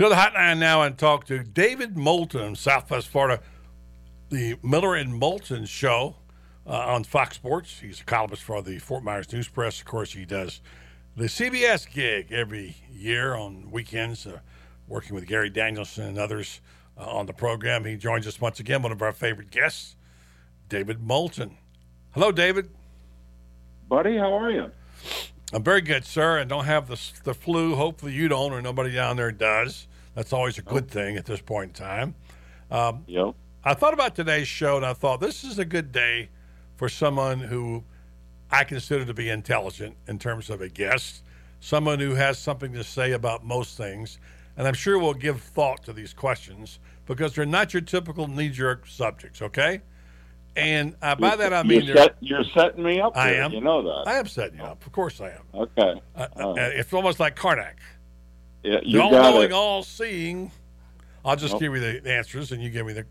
go to the hotline now and talk to David Moulton, Southwest Florida, the Miller and Moulton show uh, on Fox Sports. He's a columnist for the Fort Myers News Press. Of course, he does the CBS gig every year on weekends, uh, working with Gary Danielson and others uh, on the program. He joins us once again, one of our favorite guests, David Moulton. Hello, David. Buddy, how are you? I'm very good, sir, and don't have the, the flu. Hopefully, you don't, or nobody down there does. That's always a good thing at this point in time. Um, yep. I thought about today's show, and I thought this is a good day for someone who I consider to be intelligent in terms of a guest, someone who has something to say about most things. And I'm sure we'll give thought to these questions because they're not your typical knee jerk subjects, okay? And uh, by that I mean you're, set, you're setting me up. I am. You know that. I am setting you up. Of course I am. Okay. Uh, uh, it's almost like Karnak. Yeah, you all knowing, all seeing. I'll just nope. give you the answers, and you give me the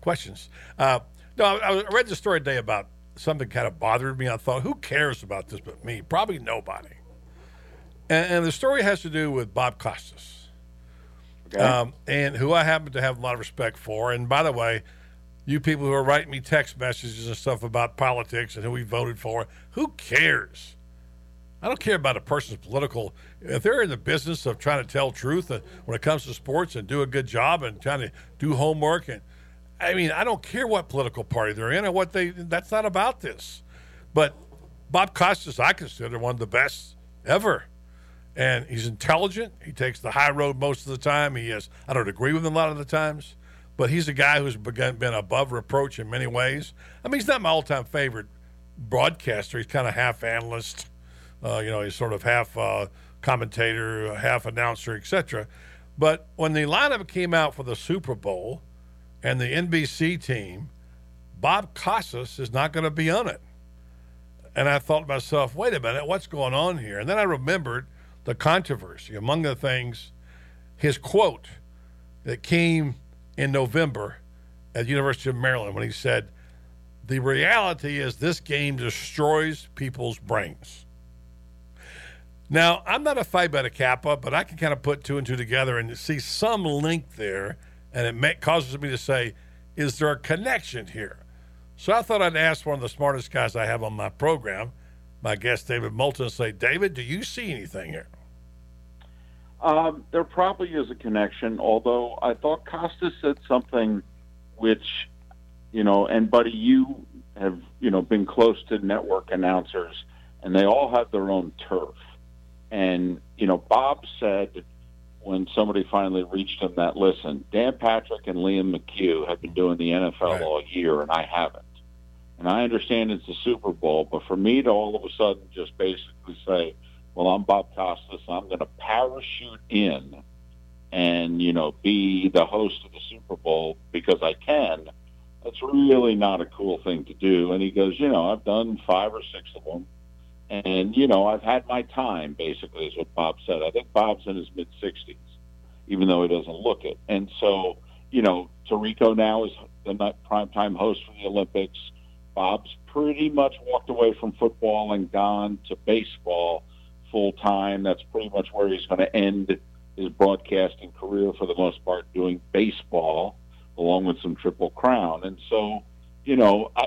questions. Uh, no, I, I, read the story today about something kind of bothered me. I thought, who cares about this but me? Probably nobody. And, and the story has to do with Bob Costas, okay. um, and who I happen to have a lot of respect for. And by the way, you people who are writing me text messages and stuff about politics and who we voted for, who cares? I don't care about a person's political. If they're in the business of trying to tell truth uh, when it comes to sports and do a good job and trying to do homework, and I mean, I don't care what political party they're in or what they. That's not about this. But Bob Costas, I consider one of the best ever, and he's intelligent. He takes the high road most of the time. He is. I don't agree with him a lot of the times, but he's a guy who's begun, been above reproach in many ways. I mean, he's not my all-time favorite broadcaster. He's kind of half analyst uh, you know, he's sort of half uh, commentator, half announcer, etc. But when the lineup came out for the Super Bowl and the NBC team, Bob Costas is not going to be on it. And I thought to myself, wait a minute, what's going on here? And then I remembered the controversy. Among the things, his quote that came in November at the University of Maryland when he said, The reality is this game destroys people's brains. Now, I'm not a Phi Beta Kappa, but I can kind of put two and two together and see some link there, and it may, causes me to say, is there a connection here? So I thought I'd ask one of the smartest guys I have on my program, my guest David Moulton, say, David, do you see anything here? Um, there probably is a connection, although I thought Costa said something which, you know, and buddy, you have, you know, been close to network announcers, and they all have their own turf. And, you know, Bob said when somebody finally reached him that, listen, Dan Patrick and Liam McHugh have been doing the NFL right. all year, and I haven't. And I understand it's the Super Bowl, but for me to all of a sudden just basically say, well, I'm Bob Costas, I'm going to parachute in and, you know, be the host of the Super Bowl because I can, that's really not a cool thing to do. And he goes, you know, I've done five or six of them and, you know, I've had my time, basically, is what Bob said. I think Bob's in his mid 60s, even though he doesn't look it. And so, you know, Tirico now is the primetime host for the Olympics. Bob's pretty much walked away from football and gone to baseball full time. That's pretty much where he's going to end his broadcasting career for the most part, doing baseball along with some Triple Crown. And so, you know, I,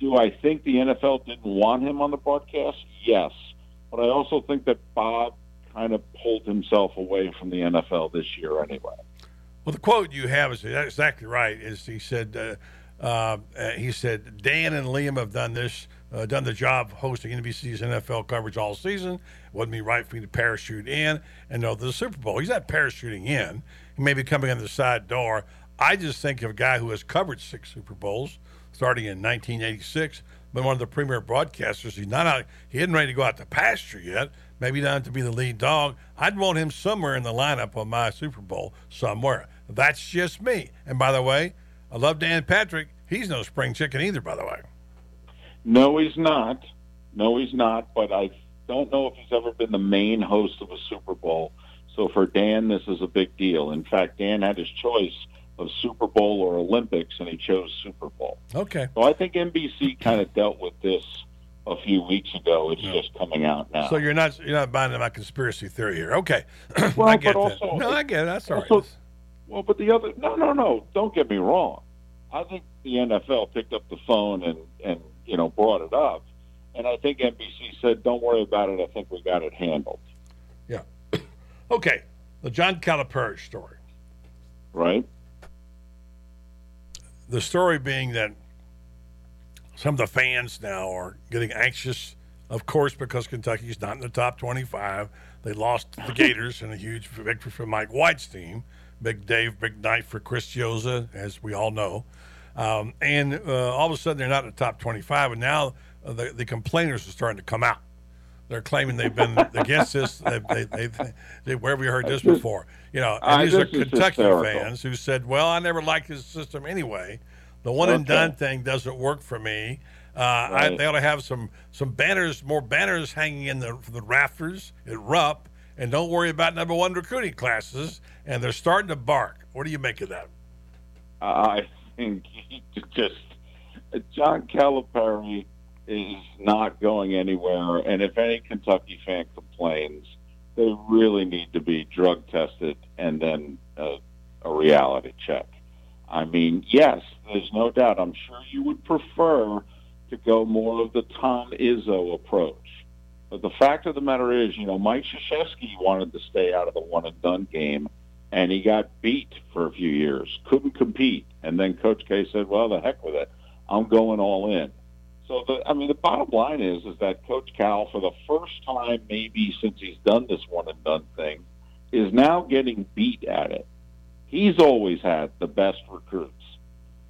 do I think the NFL didn't want him on the broadcast? Yes. But I also think that Bob kind of pulled himself away from the NFL this year anyway. Well, the quote you have is exactly right. Is he said uh, uh, he said Dan and Liam have done this, uh, done the job hosting NBC's NFL coverage all season. It wouldn't be right for me to parachute in and know the Super Bowl. He's not parachuting in. He may be coming in the side door. I just think of a guy who has covered six Super Bowls starting in 1986. Been one of the premier broadcasters. He's not out. He isn't ready to go out to pasture yet. Maybe not to be the lead dog. I'd want him somewhere in the lineup of my Super Bowl somewhere. That's just me. And by the way, I love Dan Patrick. He's no spring chicken either. By the way. No, he's not. No, he's not. But I don't know if he's ever been the main host of a Super Bowl. So for Dan, this is a big deal. In fact, Dan had his choice of Super Bowl or Olympics, and he chose Super Bowl. Okay. So I think NBC kind of dealt with this a few weeks ago. It's No. just coming out now. So you're not you're not buying my conspiracy theory here. Okay, Well, I get but also- that. No, I get it. That's all also- right. Well, but the other no, no, no. Don't get me wrong. I think the NFL picked up the phone and and you know brought it up, and I think NBC said, "Don't worry about it. I think we got it handled." Yeah. okay, the John Calipari story. Right? The story being that some of the fans now are getting anxious, of course, because Kentucky's not in the top 25. They lost to the Gators in a huge victory for Mike White's team. Big Dave, big night for Chris Chiozza, as we all know. Um, and uh, all of a sudden, they're not in the top 25, and now uh, the, the complainers are starting to come out. They're claiming they've been against this. They, they, they, they, where have we heard this before? You know, and Uh, these are Kentucky fans who said, "Well, I never liked his system anyway. The one and done thing doesn't work for me. Uh, I, they ought to have some some banners, more banners hanging in the the rafters at Rupp, and don't worry about number one recruiting classes." And they're starting to bark. What do you make of that? I think he just John Calipari is not going anywhere, and if any Kentucky fan complains, they really need to be drug tested and then uh, a reality check. I mean, yes, there's no doubt. I'm sure you would prefer to go more of the Tom Izzo approach. But the fact of the matter is, you know, Mike Krzyzewski wanted to stay out of the one and done game, and he got beat for a few years, couldn't compete. And then Coach K said, well, the heck with it. I'm going all in. So, the, I mean, the bottom line is, is that Coach Cal, for the first time maybe since he's done this one and done thing, is now getting beat at it. He's always had the best recruits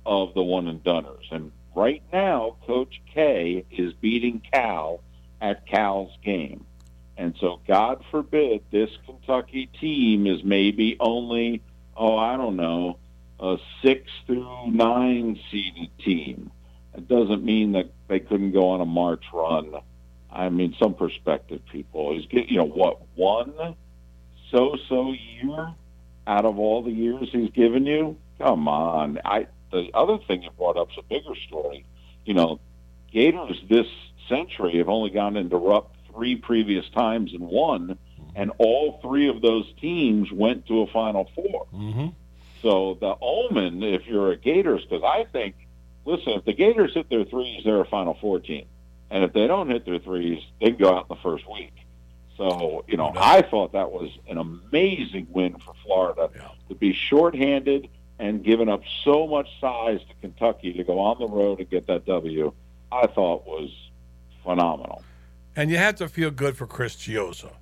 of the one and doneers, And right now, Coach K is beating Cal at Cal's game. And so, God forbid, this Kentucky team is maybe only, oh, I don't know, a six through nine seeded team. It doesn't mean that they couldn't go on a March run. I mean, some perspective, people. He's get, you know what one so-so year out of all the years he's given you. Come on, I. The other thing you brought up is a bigger story. You know, Gators this century have only gone into Rupp three previous times and won, and all three of those teams went to a Final Four. Mm-hmm. So the omen, if you're a Gators, because I think, listen, if the Gators hit their threes, they're a Final Four team, and if they don't hit their threes, they can go out in the first week. So you know, I thought that was an amazing win for Florida Yeah. to be shorthanded and giving up so much size to Kentucky to go on the road and get that W. I thought was phenomenal. And you have to feel good for Chris Chiozza,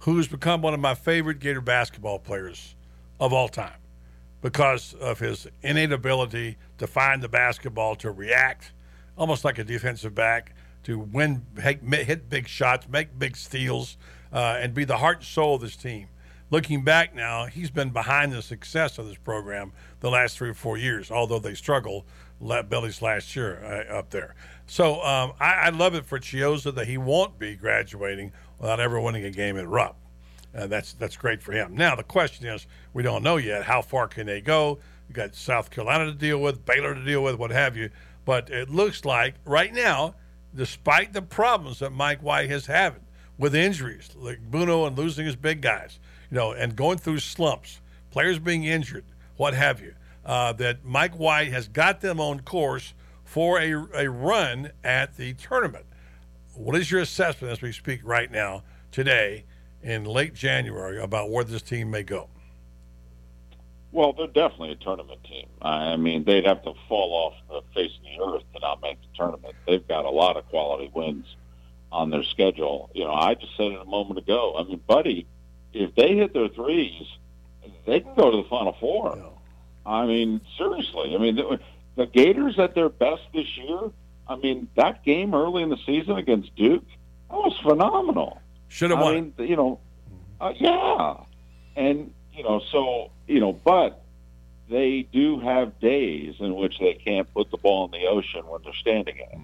who's become one of my favorite Gator basketball players of all time because of his innate ability to find the basketball, to react almost like a defensive back, to win, hit big shots, make big steals, uh, and be the heart and soul of this team. Looking back now, he's been behind the success of this program the last three or four years, although they struggled Billy's last year uh, up there. So um, I, I love it for Chiozza that he won't be graduating without ever winning a game at Rupp. Uh, that's that's great for him. Now the question is, we don't know yet how far can they go. You got South Carolina to deal with, Baylor to deal with, what have you. But it looks like right now, despite the problems that Mike White has having with injuries, like Bruno and losing his big guys, you know, and going through slumps, players being injured, what have you, uh, that Mike White has got them on course for a, a run at the tournament. What is your assessment as we speak right now, today, in late January, about where this team may go? Well, they're definitely a tournament team. I mean, they'd have to fall off the face of the earth to not make the tournament. They've got a lot of quality wins on their schedule. You know, I just said it a moment ago. I mean, buddy, if they hit their threes, they can go to the Final Four. I mean, seriously. I mean, the, the Gators at their best this year. I mean, that game early in the season against Duke, that was phenomenal. Should have I won. mean, you know, uh, yeah, and you know, so you know, but they do have days in which they can't put the ball in the ocean when they're standing in it.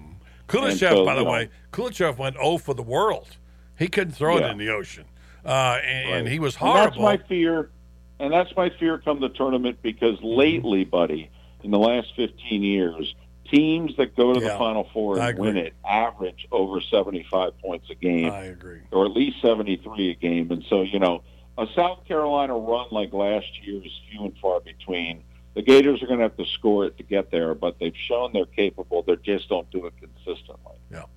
Koulechov, so, by the know- way, Koulechov went 0 for the world. He couldn't throw it in the ocean, uh, and, and he was And that's my fear, and that's my fear come the tournament because lately, buddy, in the last 15 years, teams that go to Yeah, the Final Four and win it average over 75 points a game, I agree. or at least 73 a game. And so, you know, a South Carolina run like last year is few and far between. The Gators are going to have to score it to get there, but they've shown they're capable. They just don't do it consistently. Yeah. All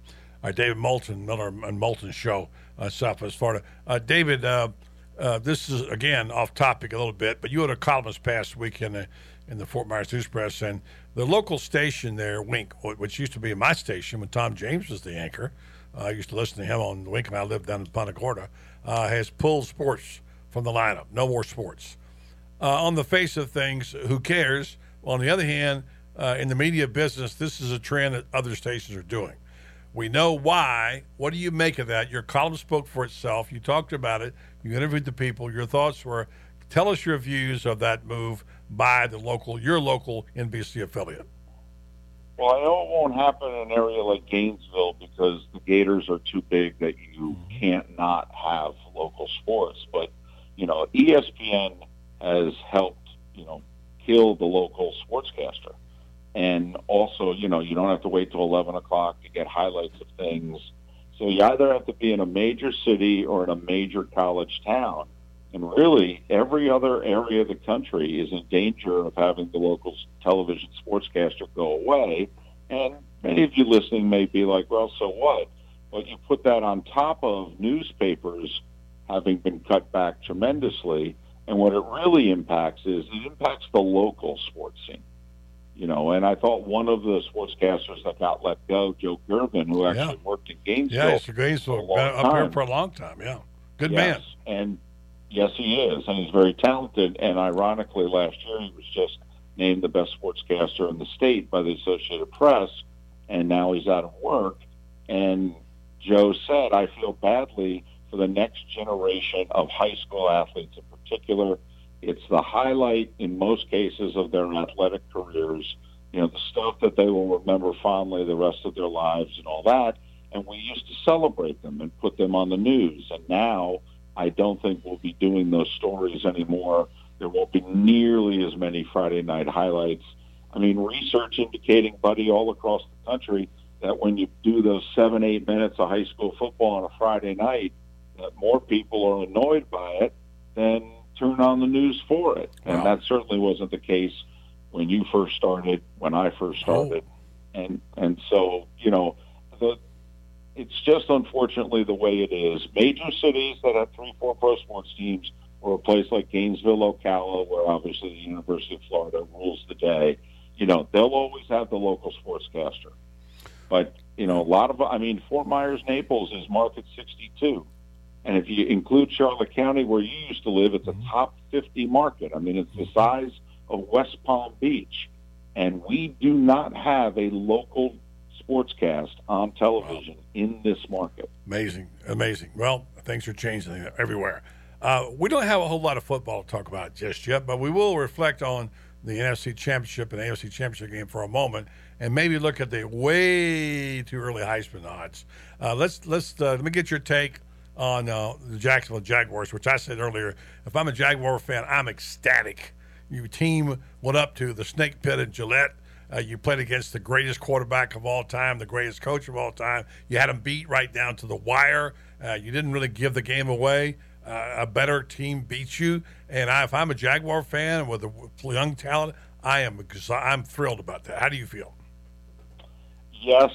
right, David Moulton, Miller and Moulton Show, uh, Southwest Florida. Uh, David, uh, uh, this is again off topic a little bit, but you had a column this past week in the, in the Fort Myers News Press, and the local station there, Wink, which used to be my station when Tom James was the anchor, uh, I used to listen to him on Wink when I lived down in Punta Gorda, uh, has pulled sports from the lineup. No more sports. Uh, on the face of things, who cares? On the other hand, uh, in the media business, this is a trend that other stations are doing. We know why. What do you make of that? Your column spoke for itself. You talked about it. You interviewed the people. Your thoughts were. Tell us your views of that move by the local, your local NBC affiliate. Well, I know it won't happen in an area like Gainesville because the Gators are too big that you mm-hmm. can't not have local sports. But, you know, ESPN has helped, you know, kill the local sportscaster. And also, you know, you don't have to wait till 11 o'clock to get highlights of things. So you either have to be in a major city or in a major college town. And really, every other area of the country is in danger of having the local television sportscaster go away. And many of you listening may be like, well, so what? But you put that on top of newspapers having been cut back tremendously. And what it really impacts is it impacts the local sports scene. You know, and I thought one of the sportscasters that got let go, Joe Gervin, who actually worked in Gainesville, Yeah, it's a Gainesville, for a long been up here time. for a long time. Yeah, good yes. man. And yes, he is, and he's very talented. And ironically, last year he was just named the best sportscaster in the state by the Associated Press, and now he's out of work. And Joe said, "I feel badly for the next generation of high school athletes in particular. It's the highlight in most cases of their athletic careers. You know, the stuff that they will remember fondly the rest of their lives and all that." And we used to celebrate them and put them on the news. And now I don't think we'll be doing those stories anymore. There won't be nearly as many Friday night highlights. I mean, research indicating, buddy, all across the country that when you do those seven, eight minutes of high school football on a Friday night, that more people are annoyed by it than turn on the news for it. And Wow. that certainly wasn't the case when you first started, when I first oh. started. And and so, you know, the it's just unfortunately the way it is. Major cities that have three, four pro sports teams, or a place like Gainesville, Ocala, where obviously the University of Florida rules the day, you know, they'll always have the local sportscaster. But you know, a lot of I mean, Fort Myers, Naples is market 62, and if you include Charlotte County, where you used to live, it's a top 50 market. I mean, it's the size of West Palm Beach, and we do not have a local sportscast on television in this market. Amazing, amazing. Well, things are changing everywhere. Uh, we don't have a whole lot of football to talk about just yet, but we will reflect on the NFC Championship and AFC Championship game for a moment, and maybe look at the way too early Heisman odds. Uh, let's let's uh, let me get your take on uh, the Jacksonville Jaguars, which I said earlier. If I'm a Jaguar fan, I'm ecstatic. Your team went up to the Snake Pit in Gillette. Uh, you played against the greatest quarterback of all time, the greatest coach of all time. You had them beat right down to the wire. Uh, you didn't really give the game away. Uh, a better team beats you. And I, if I'm a Jaguar fan with a young talent, I am I'm thrilled about that. How do you feel? Yes,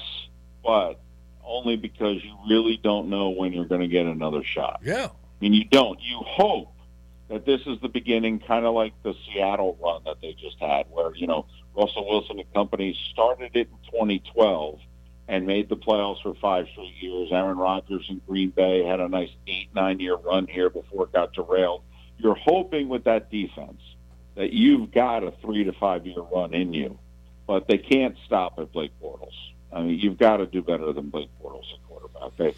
but only because you really don't know when you're going to get another shot. Yeah. I mean, you don't. You hope that this is the beginning, kind of like the Seattle run that they just had, where, you know, Russell Wilson and company started it in 2012 and made the playoffs for five straight years. Aaron Rodgers in Green Bay had a nice eight, nine year run here before it got derailed. You're hoping with that defense that you've got a three to five year run in you, but they can't stop at Blake Bortles. I mean, you've got to do better than Blake Bortles at quarterback. They,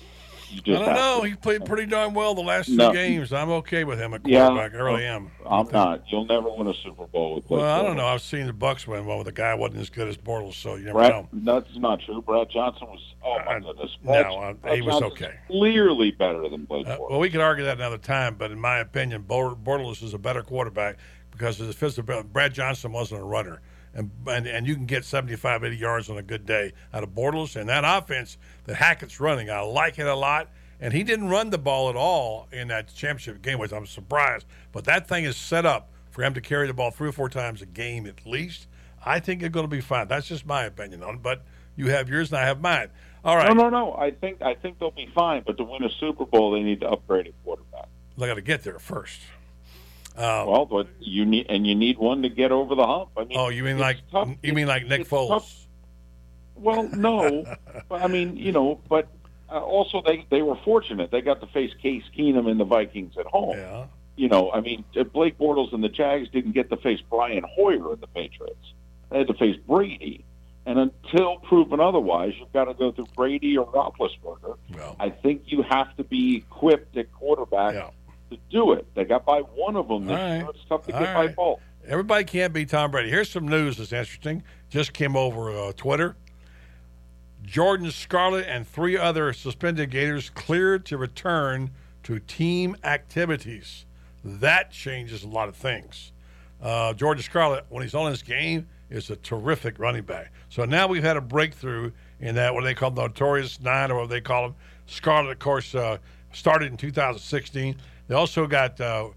you just I don't know. to. He played pretty darn well the last two No. games. I'm okay with him at Yeah. quarterback. I really am. I'm not. You'll never win a Super Bowl with Blake Well, I don't Bortles. know. I've seen the Bucs win one with a guy wasn't as good as Bortles, so you never Brad, know. that's not true. Brad Johnson was. Oh my Uh, goodness. no, Brad, uh, Brad he was Johnson's okay. Clearly better than Blake Uh, well, we could argue that another time, but in my opinion, Bor- Bortles is a better quarterback because of his physical. Brad Johnson wasn't a runner, and, and, and you can get 75, 80 yards on a good day out of Bortles. And that offense that Hackett's running, I like it a lot. And he didn't run the ball at all in that championship game, which I'm surprised. But that thing is set up for him to carry the ball three or four times a game at least. I think it's going to be fine. That's just my opinion on it. But you have yours and I have mine. All right. No, no, no. I think I think they'll be fine. But to win a Super Bowl, they need to upgrade a quarterback. They got to get there first. Um, well, but you need and you need one to get over the hump. I mean, oh, you mean like tough. you mean like Nick Foles? Tough. Well, no, but I mean, you know, but uh, also they they were fortunate. They got to face Case Keenum and the Vikings at home. Yeah. You know, I mean, Blake Bortles and the Jags didn't get to face Brian Hoyer and the Patriots. They had to face Brady. And until proven otherwise, you've got to go through Brady or Roethlisberger. Well, I think you have to be equipped at quarterback yeah. To do it. They got by one of them right. It's tough to All get right. by both. Everybody can't be Tom Brady. Here's some news that's interesting. Just came over uh, Twitter. Jordan Scarlett and three other suspended Gators cleared to return to team activities. That changes a lot of things. Uh, Jordan Scarlett, when he's on his game, is a terrific running back. So now we've had a breakthrough in that what they call the notorious nine, or what they call them. Scarlett, of course, uh, started in 2016. They also got uh,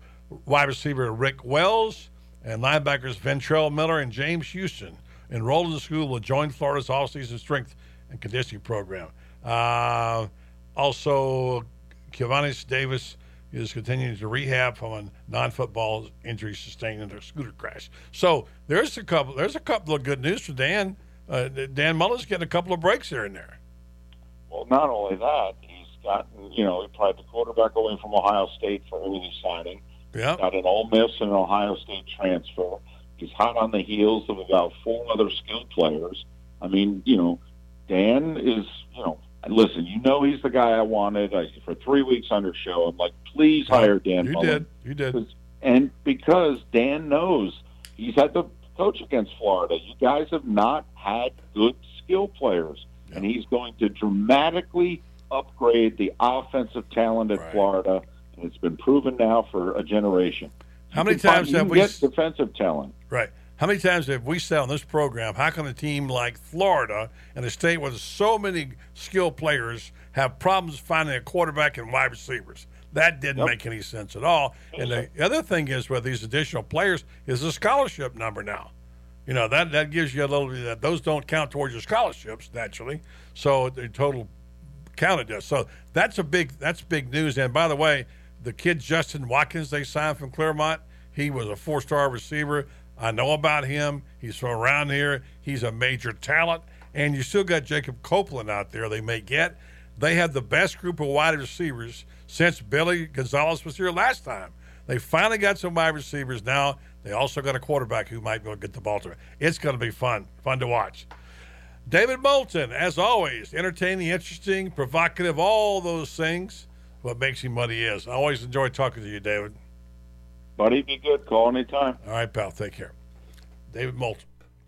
wide receiver Rick Wells and linebackers Ventrell Miller and James Houston enrolled in the school will join Florida's all-season strength and conditioning program. Uh, also, Keivonnis Davis is continuing to rehab from a non-football injury sustained in a scooter crash. So there's a couple. There's a couple of good news for Dan. Uh, Dan Mullen's getting a couple of breaks here and there. Well, not only that, gotten you know he tried the quarterback away from Ohio State for early signing. Yeah, got an Ole Miss and an Ohio State transfer. He's hot on the heels of about four other skilled players. I mean, you know, Dan is you know listen, you know he's the guy I wanted I, for three weeks on your show. I'm like, please hire Dan. You Mullen. did. You did. And because Dan knows he's had to coach against Florida, you guys have not had good skill players, Yeah. and he's going to dramatically upgrade the offensive talent at Right. Florida, and it's been proven now for a generation. How many find- times you have we get defensive talent? Right. How many times have we said on this program, how can a team like Florida, in a state with so many skilled players, have problems finding a quarterback and wide receivers? That didn't Yep. make any sense at all. And the other thing is with these additional players is the scholarship number now. You know, that, that gives you a little bit that those don't count towards your scholarships, naturally. So the total does. So that's a big that's big news. And by the way, the kid Justin Watkins they signed from Clermont, he was a four star receiver. I know about him. He's from around here. He's a major talent. And you still got Jacob Copeland out there they may get. They have the best group of wide receivers since Billy Gonzalez was here last time. They finally got some wide receivers now. They also got a quarterback who might be able to get the ball to it. It's going to be fun, fun to watch. David Moulton, as always, entertaining, interesting, provocative, all those things. What makes him what he is. I always enjoy talking to you, David. Buddy, be good. Call anytime. All right, pal. Take care. David Moulton.